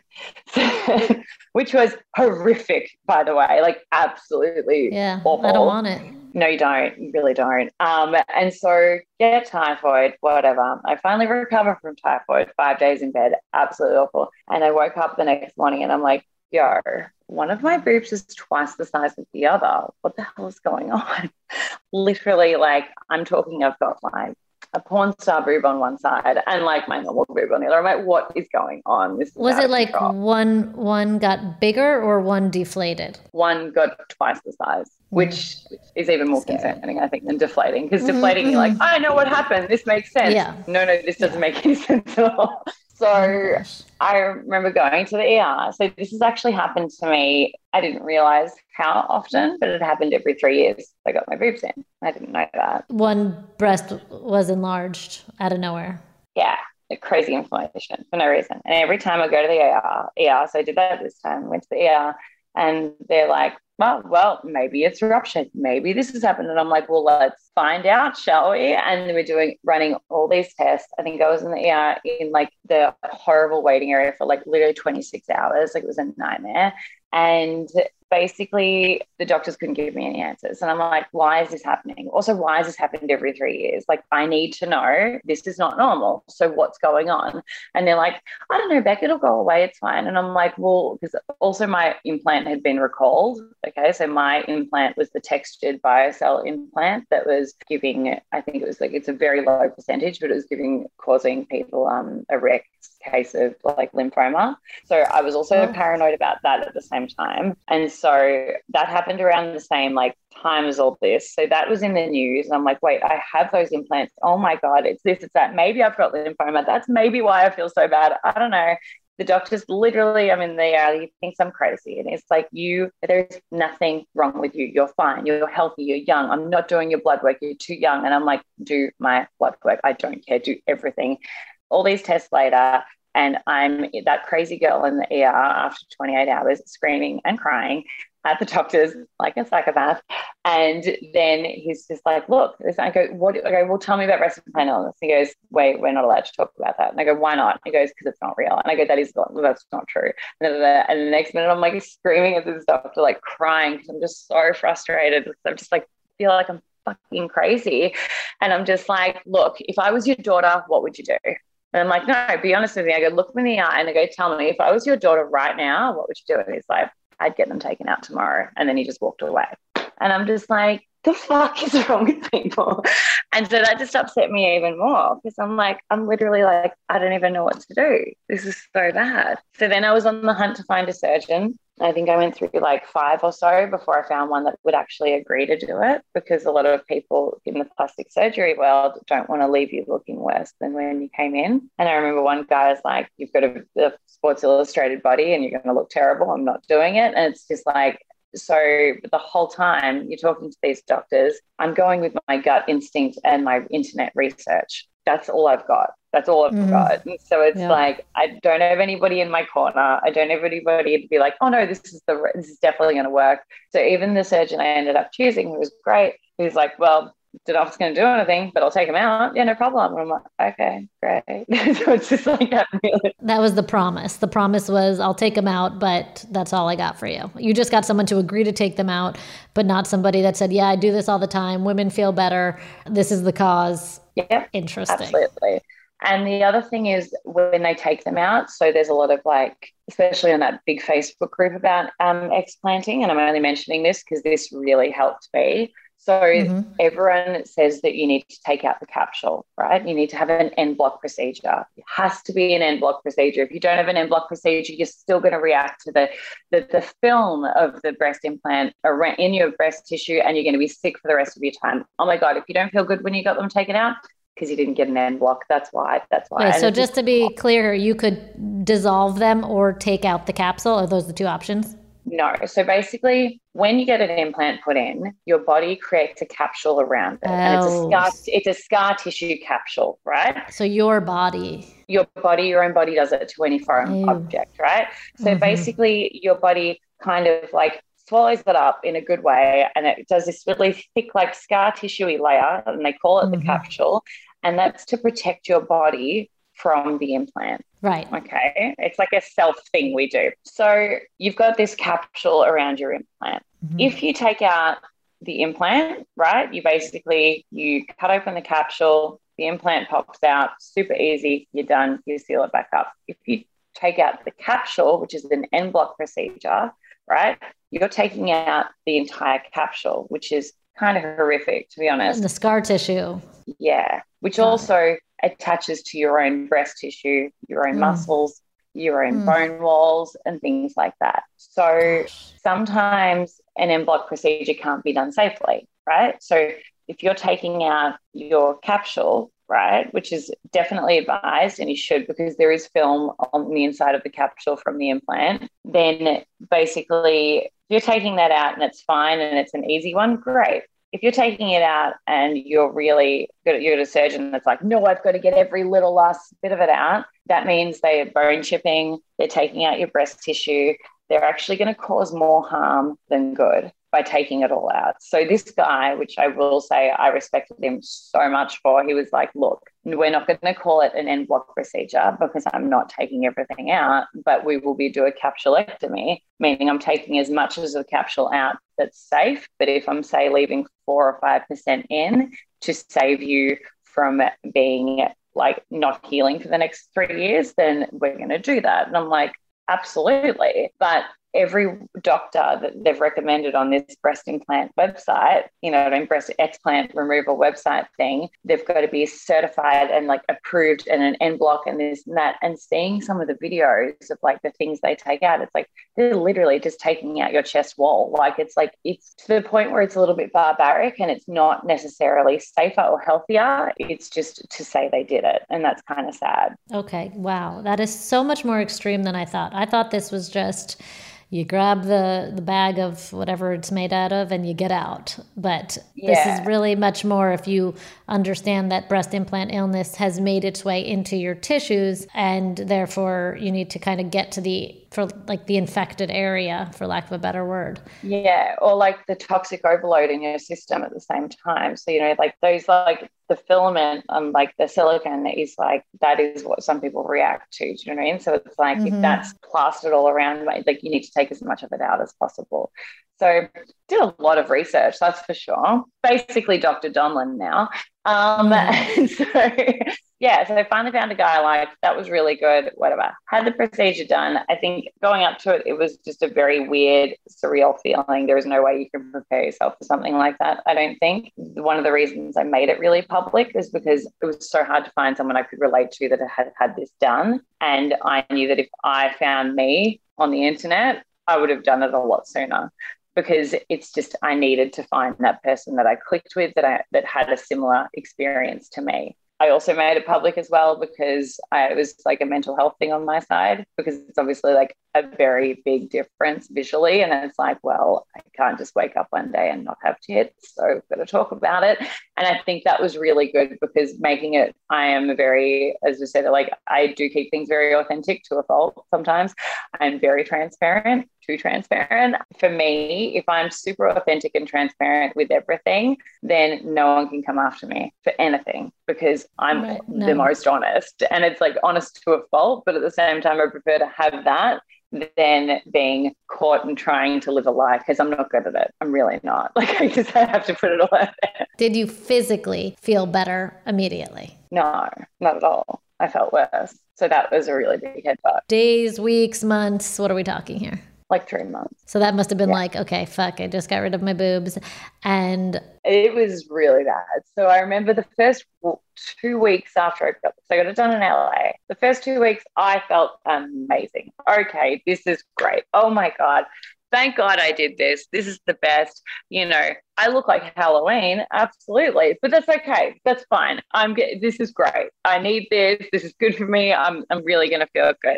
Which was horrific, by the way, like absolutely yeah, awful. I don't want it. No, you don't. You really don't. Um, and so get typhoid, whatever. I finally recover from typhoid, five days in bed, absolutely awful. And I woke up the next morning and I'm like, yo, one of my boobs is twice the size of the other. What the hell is going on? Literally, like, I'm talking, I've got like a porn star boob on one side and like my normal boob on the other. I'm like, what is going on? This was it like control. one one got bigger or one deflated? One got twice the size, mm. which is even more Scary. concerning, I think, than deflating. Because mm-hmm, deflating, mm-hmm. you're like, I know what happened. This makes sense. Yeah. No, no, this doesn't yeah. make any sense at all. So oh I remember going to the ER. So this has actually happened to me. I didn't realize how often, but it happened every three years. I got my boobs in. I didn't know that. One breast was enlarged out of nowhere. Yeah, crazy inflammation for no reason. And every time I go to the ER, ER, so I did that this time, went to the ER, and they're like, well, well, maybe it's ruptured. Maybe this has happened. And I'm like, well, let's find out, shall we? And we're doing running all these tests. I think I was in the ER in like the horrible waiting area for like literally 26 hours. Like it was a nightmare. And basically the doctors couldn't give me any answers. And I'm like, why is this happening? Also, why has this happened every three years? Like, I need to know this is not normal. So what's going on? And they're like, I don't know, Beck, it'll go away. It's fine. And I'm like, well, because also my implant had been recalled. Okay. So my implant was the textured biocell implant that was giving, I think it was like, it's a very low percentage, but it was giving, causing people um, erect case of like lymphoma. So I was also oh. paranoid about that at the same time. And so that happened around the same like time as all this. So that was in the news. And I'm like, wait, I have those implants. Oh my God, it's this, it's that. Maybe I've got lymphoma. That's maybe why I feel so bad. I don't know. The doctors literally, I mean, they are, he thinks I'm crazy. And it's like, you, there's nothing wrong with you. You're fine. You're healthy. You're young. I'm not doing your blood work. You're too young. And I'm like, do my blood work. I don't care. Do everything all these tests later, and I'm that crazy girl in the ER after 28 hours screaming and crying at the doctors like a psychopath. And then he's just like, look, I go, what? Go, well, tell me about breast implant illness. He goes, wait, we're not allowed to talk about that. And I go, why not? He goes, because it's not real. And I go, that is not, that's not true. And the next minute, I'm like screaming at this doctor, like crying because I'm just so frustrated. I'm just like, feel like I'm fucking crazy. And I'm just like, look, if I was your daughter, what would you do? And I'm like, no, be honest with me. I go, look me in the eye and I go, tell me, if I was your daughter right now, what would you do? And he's like, I'd get them taken out tomorrow. And then he just walked away. And I'm just like, the fuck is wrong with people? And so that just upset me even more because I'm like, I'm literally like, I don't even know what to do. This is so bad. So then I was on the hunt to find a surgeon. I think I went through like five or so before I found one that would actually agree to do it because a lot of people in the plastic surgery world don't want to leave you looking worse than when you came in. And I remember one guy was like, You've got a, a Sports Illustrated body and you're going to look terrible. I'm not doing it. And it's just like, so the whole time you're talking to these doctors, I'm going with my gut instinct and my internet research. That's all I've got. That's all I've mm-hmm. got. And so it's yeah. like I don't have anybody in my corner. I don't have anybody to be like, oh no, this is the this is definitely going to work. So even the surgeon I ended up choosing, who was great, he was like, well, if going to do anything, but I'll take him out. Yeah, no problem. And I'm like, okay, great. so it's just like that. Really. That was the promise. The promise was, I'll take them out, but that's all I got for you. You just got someone to agree to take them out, but not somebody that said, yeah, I do this all the time. Women feel better. This is the cause. Yeah, interesting. Absolutely. And the other thing is when they take them out, so there's a lot of like, especially on that big Facebook group about um, explanting, and I'm only mentioning this because this really helped me so mm-hmm. everyone says that you need to take out the capsule, right? You need to have an en bloc procedure. It has to be an en bloc procedure. If you don't have an en bloc procedure, you're still going to react to the, the, the film of the breast implant in your breast tissue and you're going to be sick for the rest of your time. Oh my God, if you don't feel good when you got them taken out, because you didn't get an en bloc. That's why. That's why. so just to be clear, you could dissolve them or take out the capsule. Are those the two options? No. So basically, when you get an implant put in, your body creates a capsule around it, oh. and it's a oh. scar. It's a scar tissue capsule, right? So your body, your body, your own body does it to any foreign Ew. object, right? So mm-hmm. basically, your body kind of like swallows it up in a good way, and it does this really thick, like scar tissue layer, and they call it mm-hmm. the capsule, and that's to protect your body from the implant. Right. Okay. It's like a self thing we do. So you've got this capsule around your implant. Mm-hmm. If you take out the implant, right, you basically you cut open the capsule, the implant pops out, super easy, you're done, you seal it back up. If you take out the capsule, which is an en bloc procedure, right, you're taking out the entire capsule, which is kind of horrific, to be honest. And the scar tissue. Yeah, which Got also it attaches to your own breast tissue, your own mm. muscles, your own mm. bone walls, and things like that. So sometimes an en bloc procedure can't be done safely, right? So if you're taking out your capsule, right, which is definitely advised and you should because there is film on the inside of the capsule from the implant, then basically if you're taking that out and it's fine and it's an easy one, great if you're taking it out and you're really good, you're a surgeon that's like, no, I've got to get every little last bit of it out. That means they are bone chipping, they're taking out your breast tissue. They're actually going to cause more harm than good. By taking it all out. So this guy, which I will say I respected him so much for, he was like, look, we're not going to call it an en bloc procedure because I'm not taking everything out, but we will be do a capsulectomy, meaning I'm taking as much as the capsule out that's safe. But if I'm say leaving four or five percent in to save you from being like not healing for the next three years, then we're going to do that. And I'm like, absolutely. But every doctor that they've recommended on this breast implant website, you know, breast explant removal website thing, they've got to be certified and like approved and an en bloc and this and that. And seeing some of the videos of like the things they take out, it's like they're literally just taking out your chest wall. Like it's like it's to the point where it's a little bit barbaric and it's not necessarily safer or healthier. It's just to say they did it. And that's kind of sad. Okay. Wow. That is so much more extreme than I thought. I thought this was just you grab the the bag of whatever it's made out of and you get out. But yeah. this is really much more if you understand that breast implant illness has made its way into your tissues and therefore you need to kind of get to the for like the infected area for lack of a better word. Yeah or like the toxic overload in your system at the same time. So you know like those like the filament and like the silicon is like that is what some people react to do you know what i mean so it's like mm-hmm. if that's plastered all around like you need to take as much of it out as possible so did a lot of research, that's for sure. Basically, Dr. Donlin now. Um, mm. so yeah, so I finally found a guy like that was really good. Whatever. Had the procedure done. I think going up to it, it was just a very weird, surreal feeling. There is no way you can prepare yourself for something like that. I don't think. One of the reasons I made it really public is because it was so hard to find someone I could relate to that had had this done, and I knew that if I found me on the internet, I would have done it a lot sooner because it's just I needed to find that person that I clicked with that I that had a similar experience to me. I also made it public as well because I, it was like a mental health thing on my side because it's obviously like a very big difference visually. And it's like, well, I can't just wake up one day and not have tits. So I've got to talk about it. And I think that was really good because making it, I am a very, as I said, like I do keep things very authentic to a fault sometimes. I'm very transparent too transparent. For me, if I'm super authentic and transparent with everything, then no one can come after me for anything because I'm no. the most honest. And it's like honest to a fault, but at the same time, I prefer to have that than being caught and trying to live a lie because I'm not good at it. I'm really not. Like I just have to put it all out there. Did you physically feel better immediately? No, not at all. I felt worse. So that was a really big headbutt. Days, weeks, months. What are we talking here? Like three months. So that must have been yeah. like, okay, fuck, I just got rid of my boobs. And it was really bad. So I remember the first two weeks after I got, so I got it done in LA. The first two weeks, I felt amazing. Okay, this is great. Oh my God. Thank God I did this. This is the best. You know, I look like Halloween, absolutely, but that's okay. That's fine. I'm. This is great. I need this. This is good for me. I'm. I'm really gonna feel good.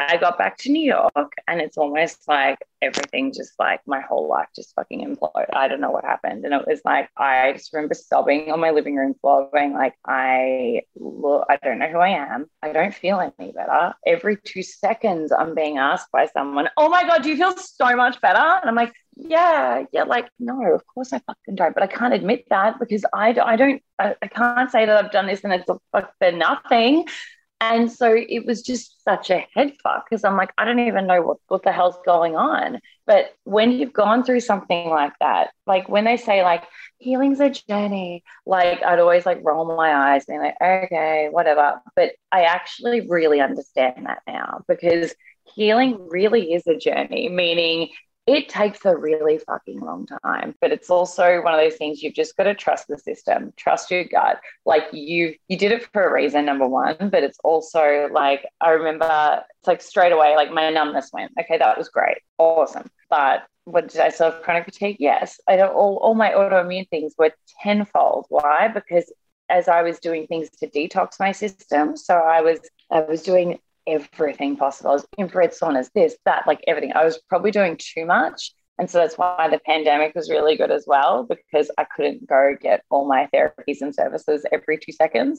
I got back to New York and it's almost like everything just like my whole life just fucking imploded. I don't know what happened. And it was like, I just remember sobbing on my living room floor, going like, I look, I don't know who I am. I don't feel any better. Every two seconds, I'm being asked by someone, oh my God, do you feel so much better? And I'm like, yeah, yeah, like, no, of course I fucking don't. But I can't admit that because I, I don't, I, I can't say that I've done this and it's for nothing. And so it was just such a head fuck because I'm like, I don't even know what, what the hell's going on. But when you've gone through something like that, like when they say like healing's a journey, like I'd always like roll my eyes and be like, okay, whatever. But I actually really understand that now because healing really is a journey, meaning it takes a really fucking long time but it's also one of those things you've just got to trust the system trust your gut like you you did it for a reason number one but it's also like i remember it's like straight away like my numbness went okay that was great awesome but what did I still have chronic fatigue? Yes. I don't all, all my autoimmune things were tenfold. Why? Because as I was doing things to detox my system, so I was I was doing everything possible. I was infrared saunas, this, that, like everything. I was probably doing too much. And so that's why the pandemic was really good as well, because I couldn't go get all my therapies and services every two seconds.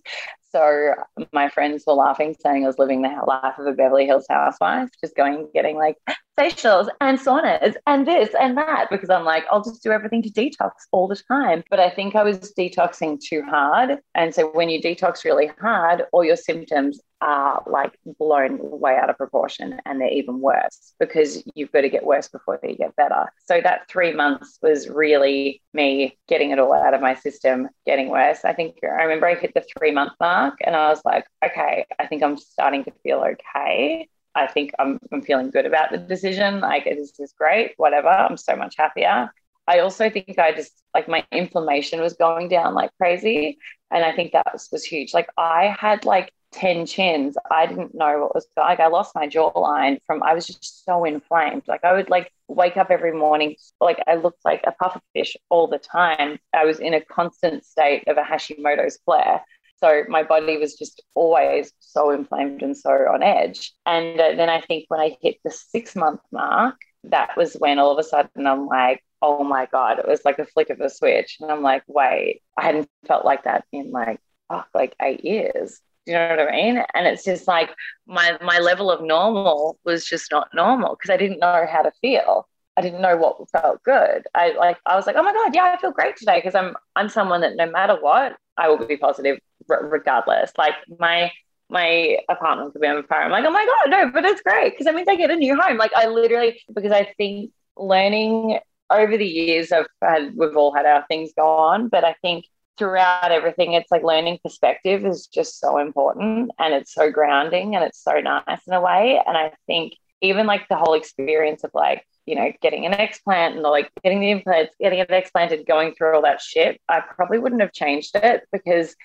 So my friends were laughing, saying I was living the life of a Beverly Hills housewife, just going getting like facials and saunas and this and that because I'm like, I'll just do everything to detox all the time. But I think I was detoxing too hard. And so when you detox really hard, all your symptoms are like blown way out of proportion and they're even worse because you've got to get worse before they get better. So that three months was really me getting it all out of my system, getting worse. I think I remember I hit the three month mark and I was like, okay, I think I'm starting to feel okay. I think I'm, I'm feeling good about the decision. Like, this is great, whatever. I'm so much happier. I also think I just like my inflammation was going down like crazy. And I think that was, was huge. Like, I had like 10 chins. I didn't know what was like. I lost my jawline from, I was just so inflamed. Like, I would like wake up every morning, like, I looked like a puffer fish all the time. I was in a constant state of a Hashimoto's flare. So my body was just always so inflamed and so on edge. And uh, then I think when I hit the six month mark, that was when all of a sudden I'm like, oh my God, it was like a flick of a switch. And I'm like, wait, I hadn't felt like that in like, oh, like eight years. You know what I mean? And it's just like my my level of normal was just not normal because I didn't know how to feel. I didn't know what felt good. I like I was like, oh my god, yeah, I feel great today because I'm I'm someone that no matter what, I will be positive regardless. Like my my apartment could be on fire. I'm like, oh my god, no, but it's great because I mean, they get a new home. Like I literally because I think learning over the years, I've had we've all had our things go on, but I think throughout everything, it's like learning perspective is just so important and it's so grounding and it's so nice in a way. And I think even like the whole experience of like you know, getting an explant and like getting the implants, getting it explanted, going through all that shit, I probably wouldn't have changed it because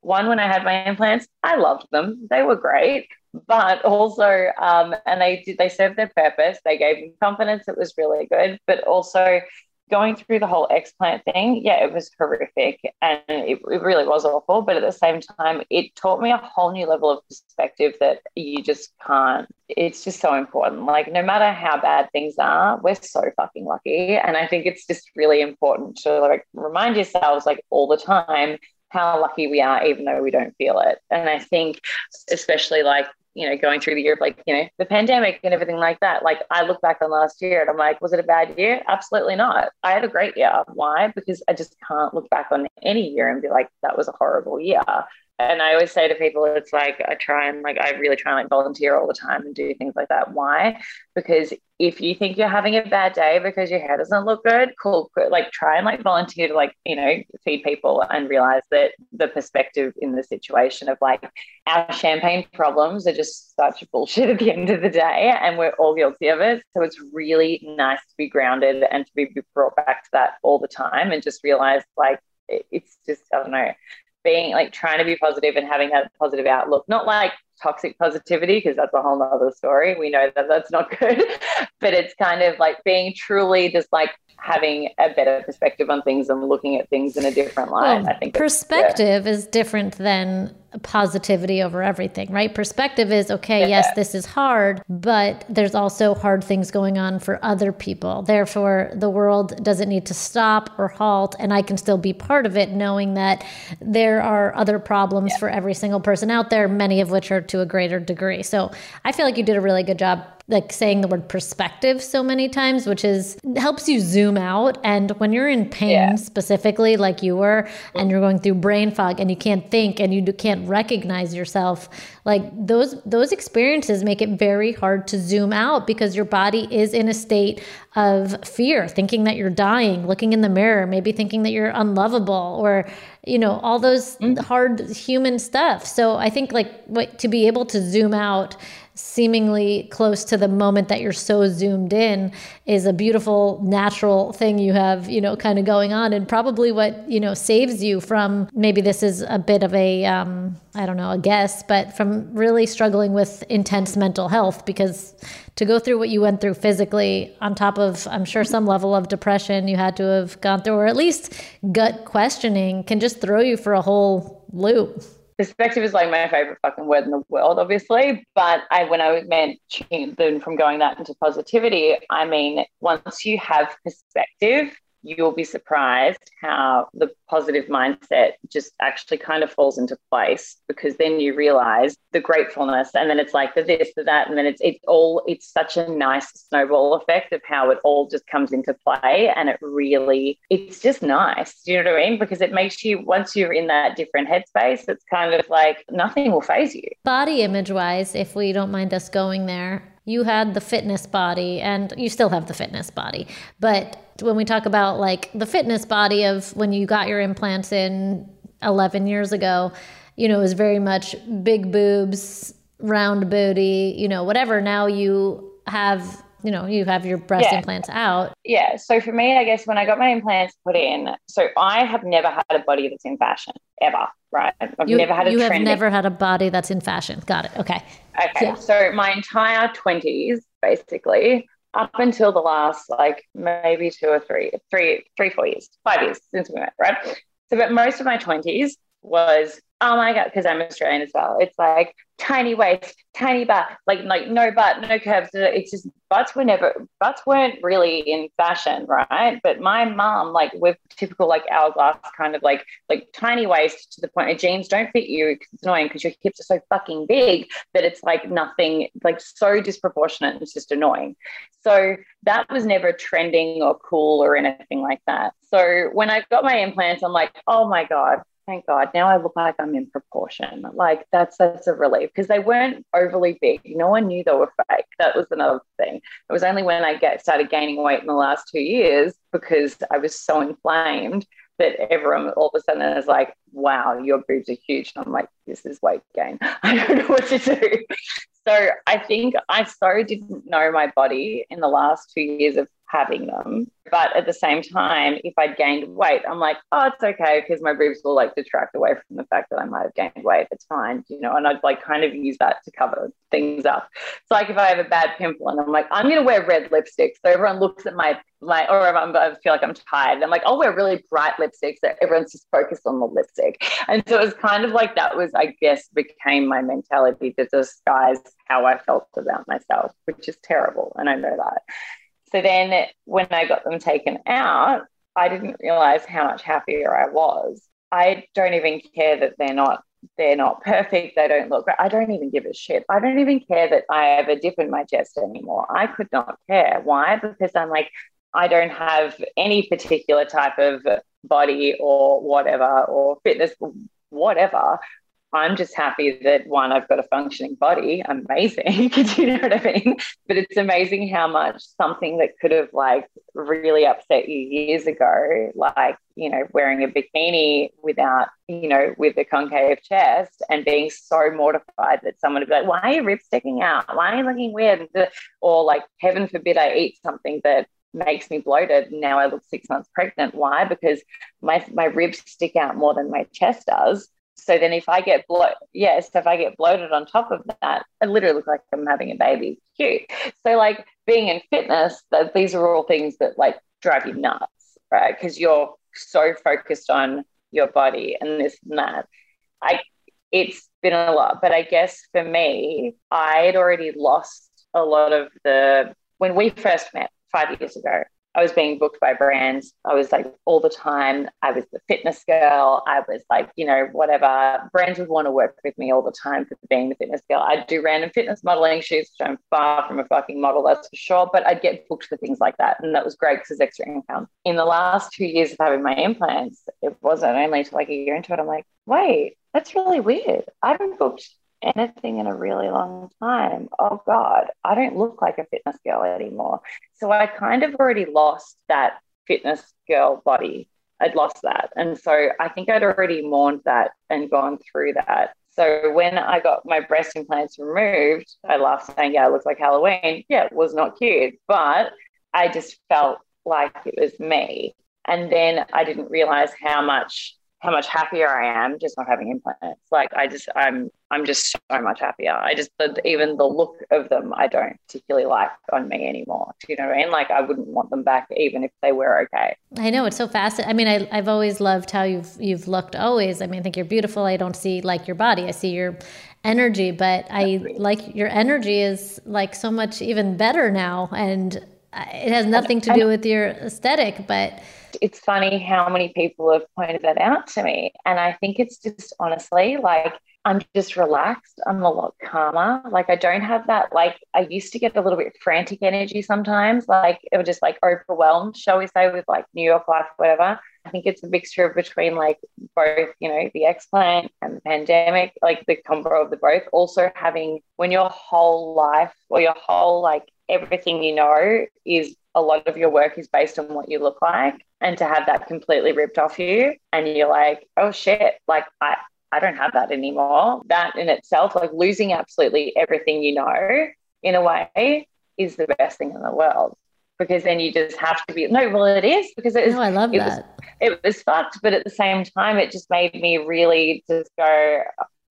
one, when I had my implants, I loved them. They were great. But also, um, and they did, they served their purpose. They gave me confidence. It was really good. But also, going through the whole explant thing, yeah, it was horrific and it, it, really was awful. But at the same time, it taught me a whole new level of perspective that you just can't, it's just so important. Like, no matter how bad things are, we're so fucking lucky. And I think it's just really important to like remind yourselves, like, all the time, how lucky we are, even though we don't feel it. And I think, especially like you know, going through the year of like, you know, the pandemic and everything like that. Like I look back on last year and I'm like, was it a bad year? Absolutely not. I had a great year. Why? Because I just can't look back on any year and be like, that was a horrible year and I always say to people, it's like I try and like I really try and like volunteer all the time and do things like that. Why? Because if you think you're having a bad day because your hair doesn't look good, cool. Like try and like volunteer to like you know feed people and realize that the perspective in the situation of like our champagne problems are just such bullshit at the end of the day, and we're all guilty of it. So it's really nice to be grounded and to be brought back to that all the time and just realize like it's just I don't know being like trying to be positive and having that positive outlook, not like toxic positivity, because that's a whole nother story. We know that that's not good, but it's kind of like being truly just like having a better perspective on things and looking at things in a different light. Well, I think perspective yeah. is different than positivity over everything, right? Perspective is okay, yeah. yes, this is hard, but there's also hard things going on for other people. Therefore, the world doesn't need to stop or halt, and I can still be part of it, knowing that there are other problems yeah. for every single person out there, many of which are to a greater degree. So I feel like you did a really good job like saying the word perspective so many times, which is helps you zoom out. And when you're in pain, yeah. specifically like you were, and you're going through brain fog and you can't think and you can't recognize yourself, like those those experiences make it very hard to zoom out because your body is in a state of fear, thinking that you're dying, looking in the mirror, maybe thinking that you're unlovable, or you know all those mm-hmm. hard human stuff. So I think like what to be able to zoom out seemingly close to the moment that you're so zoomed in is a beautiful natural thing you have you know kind of going on and probably what you know saves you from maybe this is a bit of a um, I don't know a guess but from really struggling with intense mental health because to go through what you went through physically on top of i'm sure some level of depression you had to have gone through or at least gut questioning can just throw you for a whole loop perspective is like my favorite fucking word in the world, obviously. But I, when I meant then from going that into positivity, I mean, once you have perspective, you'll be surprised how the positive mindset just actually kind of falls into place because then you realize the gratefulness and then it's like the this, the that, and then it's it's all it's such a nice snowball effect of how it all just comes into play and it really it's just nice. Do you know what I mean? Because it makes you once you're in that different headspace, it's kind of like nothing will phase you. Body image wise, if we don't mind us going there, you had the fitness body and you still have the fitness body. But when we talk about like the fitness body of when you got your implants in 11 years ago, you know, it was very much big boobs, round booty, you know, whatever. Now you have you know, you have your breast yeah. implants out. Yeah. So for me, I guess when I got my implants put in, so I have never had a body that's in fashion ever, right? I've you, never had a You have never had a body that's in fashion. Got it. Okay. Okay. Yeah. So my entire 20s, basically, up until the last like maybe two or three, three, three, four years, five years since we met, right? So, but most of my 20s was oh my god, because I'm Australian as well. It's like tiny waist, tiny butt, like like no butt, no curves. It's just butts were never butts weren't really in fashion, right? But my mom, like with typical like hourglass kind of like like tiny waist to the point of jeans don't fit you. It's annoying because your hips are so fucking big that it's like nothing, like so disproportionate. It's just annoying. So that was never trending or cool or anything like that. So when I got my implants, I'm like, oh my god, thank God, now I look like I'm in proportion. Like that's that's a relief because they weren't overly big. No one knew they were fake. That was another thing. It was only when I get started gaining weight in the last two years because I was so inflamed that everyone all of a sudden is like, wow, your boobs are huge. And I'm like, this is weight gain. I don't know what to do. So I think I so didn't know my body in the last two years of having them. But at the same time, if I'd gained weight, I'm like, oh, it's okay because my boobs will like detract away from the fact that I might have gained weight. It's fine, you know, and I'd like kind of use that to cover things up. It's like if I have a bad pimple and I'm like, I'm going to wear red lipstick. So everyone looks at my, my, or if I'm, I feel like I'm tired. I'm like, I'll wear really bright lipstick so everyone's just focused on the lipstick. And so it was kind of like that was, I guess, became my mentality to disguise how I felt about myself, which is terrible. And I know that. So then when I got them taken out, I didn't realize how much happier I was. I don't even care that they're not they're not perfect. They don't look. I don't even give a shit. I don't even care that I have a dip in my chest anymore. I could not care. Why? Because I'm like, I don't have any particular type of body or whatever or fitness, whatever. I'm just happy that one, I've got a functioning body. Amazing. Do you know what I mean? But it's amazing how much something that could have like really upset you years ago, like, you know, wearing a bikini without, you know, with a concave chest and being so mortified that someone would be like, why are your ribs sticking out? Why are you looking weird? Or like, heaven forbid I eat something that makes me bloated. Now I look six months pregnant. Why? Because my my ribs stick out more than my chest does. So then if I get bloated, yes, if I get bloated on top of that, I literally look like I'm having a baby. Cute. So like being in fitness, that these are all things that like drive you nuts, right? Because you're so focused on your body and this and that. I it's been a lot, but I guess for me, I had already lost a lot of the when we first met five years ago. I was being booked by brands. I was like all the time. I was the fitness girl. I was like, you know, whatever. Brands would want to work with me all the time for being the fitness girl. I'd do random fitness modeling shoots, which I'm far from a fucking model, that's for sure. But I'd get booked for things like that. And that was great because it's extra income. In the last two years of having my implants, it wasn't only to like a year into it. I'm like, wait, that's really weird. I've been booked anything in a really long time. Oh God, I don't look like a fitness girl anymore. So I kind of already lost that fitness girl body. I'd lost that. And so I think I'd already mourned that and gone through that. So when I got my breast implants removed, I laughed saying, Yeah, it looks like Halloween. Yeah, it was not cute, but I just felt like it was me. And then I didn't realize how much how much happier I am just not having implants. Like I just I'm I'm just so much happier. I just even the look of them I don't particularly like on me anymore. Do you know what I mean? Like I wouldn't want them back even if they were okay. I know it's so fast. I mean, I, I've always loved how you've you've looked always. I mean, I think you're beautiful. I don't see like your body. I see your energy, but I like your energy is like so much even better now, and uh, it has nothing to do with your aesthetic, but it's funny how many people have pointed that out to me. And I think it's just honestly like I'm just relaxed. I'm a lot calmer. Like I don't have that, like I used to get a little bit frantic energy sometimes. Like it was just like overwhelmed, shall we say, with like New York life, whatever. I think it's a mixture between like both, you know, the explant and the pandemic, like the combo of the both. Also having when your whole life or your whole like everything you know is a lot of your work is based on what you look like and to have that completely ripped off you and you're like oh shit like i i don't have that anymore. That in itself like losing absolutely everything you know in a way is the best thing in the world because then you just have to be no well it is because it is no, i love it that. was, it was fucked but at the same time it just made me really just go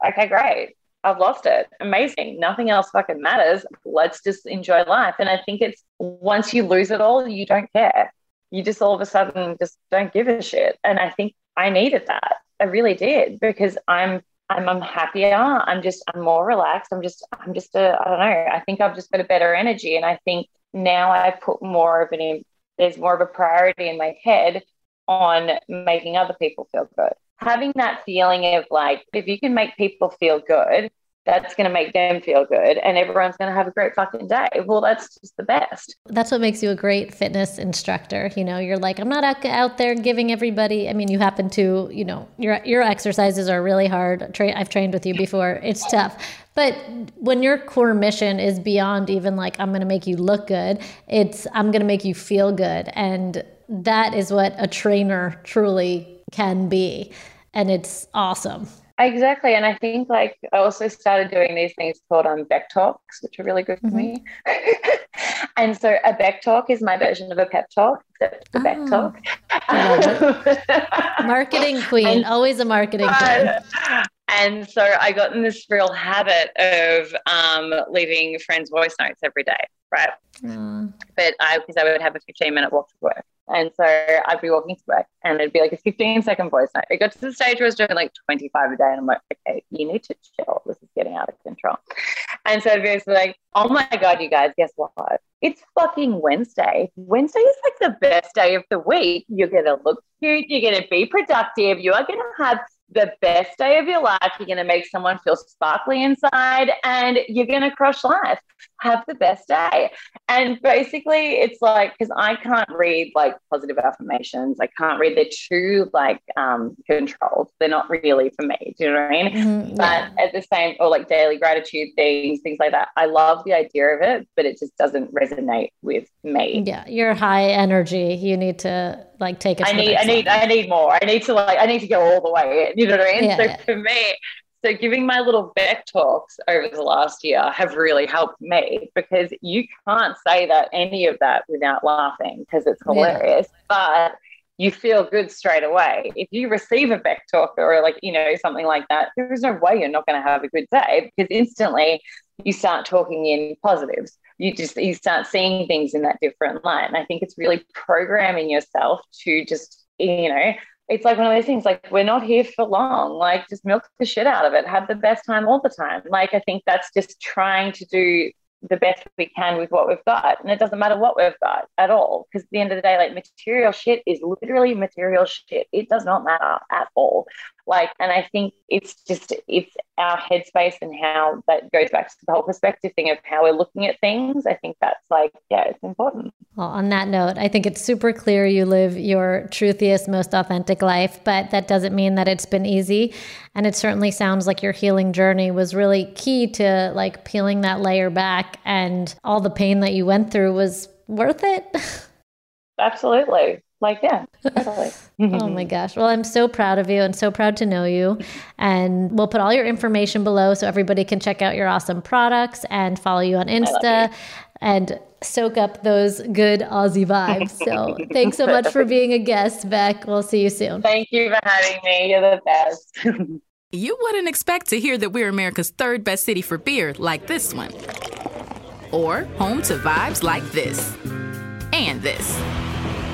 okay great I've lost it. Amazing. Nothing else fucking matters. Let's just enjoy life. And I think it's once you lose it all, you don't care. You just all of a sudden just don't give a shit. And I think I needed that. I really did because I'm I'm, I'm happier. I'm just I'm more relaxed. I'm just I'm just a I don't know. I think I've just got a better energy. And I think now I put more of an there's more of a priority in my head on making other people feel good having that feeling of like, if you can make people feel good, that's going to make them feel good and everyone's going to have a great fucking day. Well, that's just the best. That's what makes you a great fitness instructor. You know, you're like, I'm not out there giving everybody, I mean, you happen to, you know, your your exercises are really hard. Tra- I've trained with you before. It's tough. But when your core mission is beyond even like I'm going to make you look good, it's I'm going to make you feel good and that is what a trainer truly can be and it's awesome. Exactly. And I think like I also started doing these things called um Beck Talks, which are really good for mm-hmm. me. and so a Beck Talk is my version of a pep talk, except the oh, Beck Talk. marketing queen, and, always a marketing queen. And so I got in this real habit of um, leaving friends' voice notes every day, right? Mm. But I, because I would have a 15 minute walk to work. And so I'd be walking to work and it'd be like a 15 second voice note. It got to the stage where I was doing like 25 a day. And I'm like, okay, you need to chill. This is getting out of control. And so it'd be like, oh my God, you guys, guess what? It's fucking Wednesday. Wednesday is like the best day of the week. You're going to look cute. You're going to be productive. You are going to have the best day of your life. You're going to make someone feel sparkly inside and you're going to crush life. Have the best day. And basically, it's like, because I can't read like positive affirmations, I can't read, they're too like um, controlled. They're not really for me. Do you know what I mean? Mm-hmm, yeah. But at the same, or like daily gratitude things, things like that. I love the idea of it, but it just doesn't resonate with me. Yeah. You're high energy. You need to like take it. I need, I need, I need more. I need to like, I need to go all the way. In, you know what I mean? Yeah, so yeah. for me, so giving my little Beck Talks over the last year have really helped me because you can't say that any of that without laughing because it's hilarious. Yeah. But you feel good straight away. If you receive a Beck Talk or like, you know, something like that, there is no way you're not going to have a good day because instantly you start talking in positives you just you start seeing things in that different light and i think it's really programming yourself to just you know it's like one of those things like we're not here for long like just milk the shit out of it have the best time all the time like i think that's just trying to do the best we can with what we've got. And it doesn't matter what we've got at all. Because at the end of the day, like material shit is literally material shit. It does not matter at all. Like, and I think it's just, it's our headspace and how that goes back to the whole perspective thing of how we're looking at things. I think that's like, yeah, it's important. Well, on that note, I think it's super clear you live your truthiest, most authentic life, but that doesn't mean that it's been easy. And it certainly sounds like your healing journey was really key to like peeling that layer back and all the pain that you went through was worth it. Absolutely like yeah totally. oh my gosh. Well i'm so proud of you and so proud to know you. And we'll put all your information below so everybody can check out your awesome products and follow you on insta you. and soak up those good aussie vibes. So thanks so much for being a guest beck. We'll see you soon. Thank you for having me. You're the best. You wouldn't expect to hear that we're america's third best city for beer like this one. Or home to vibes like this and this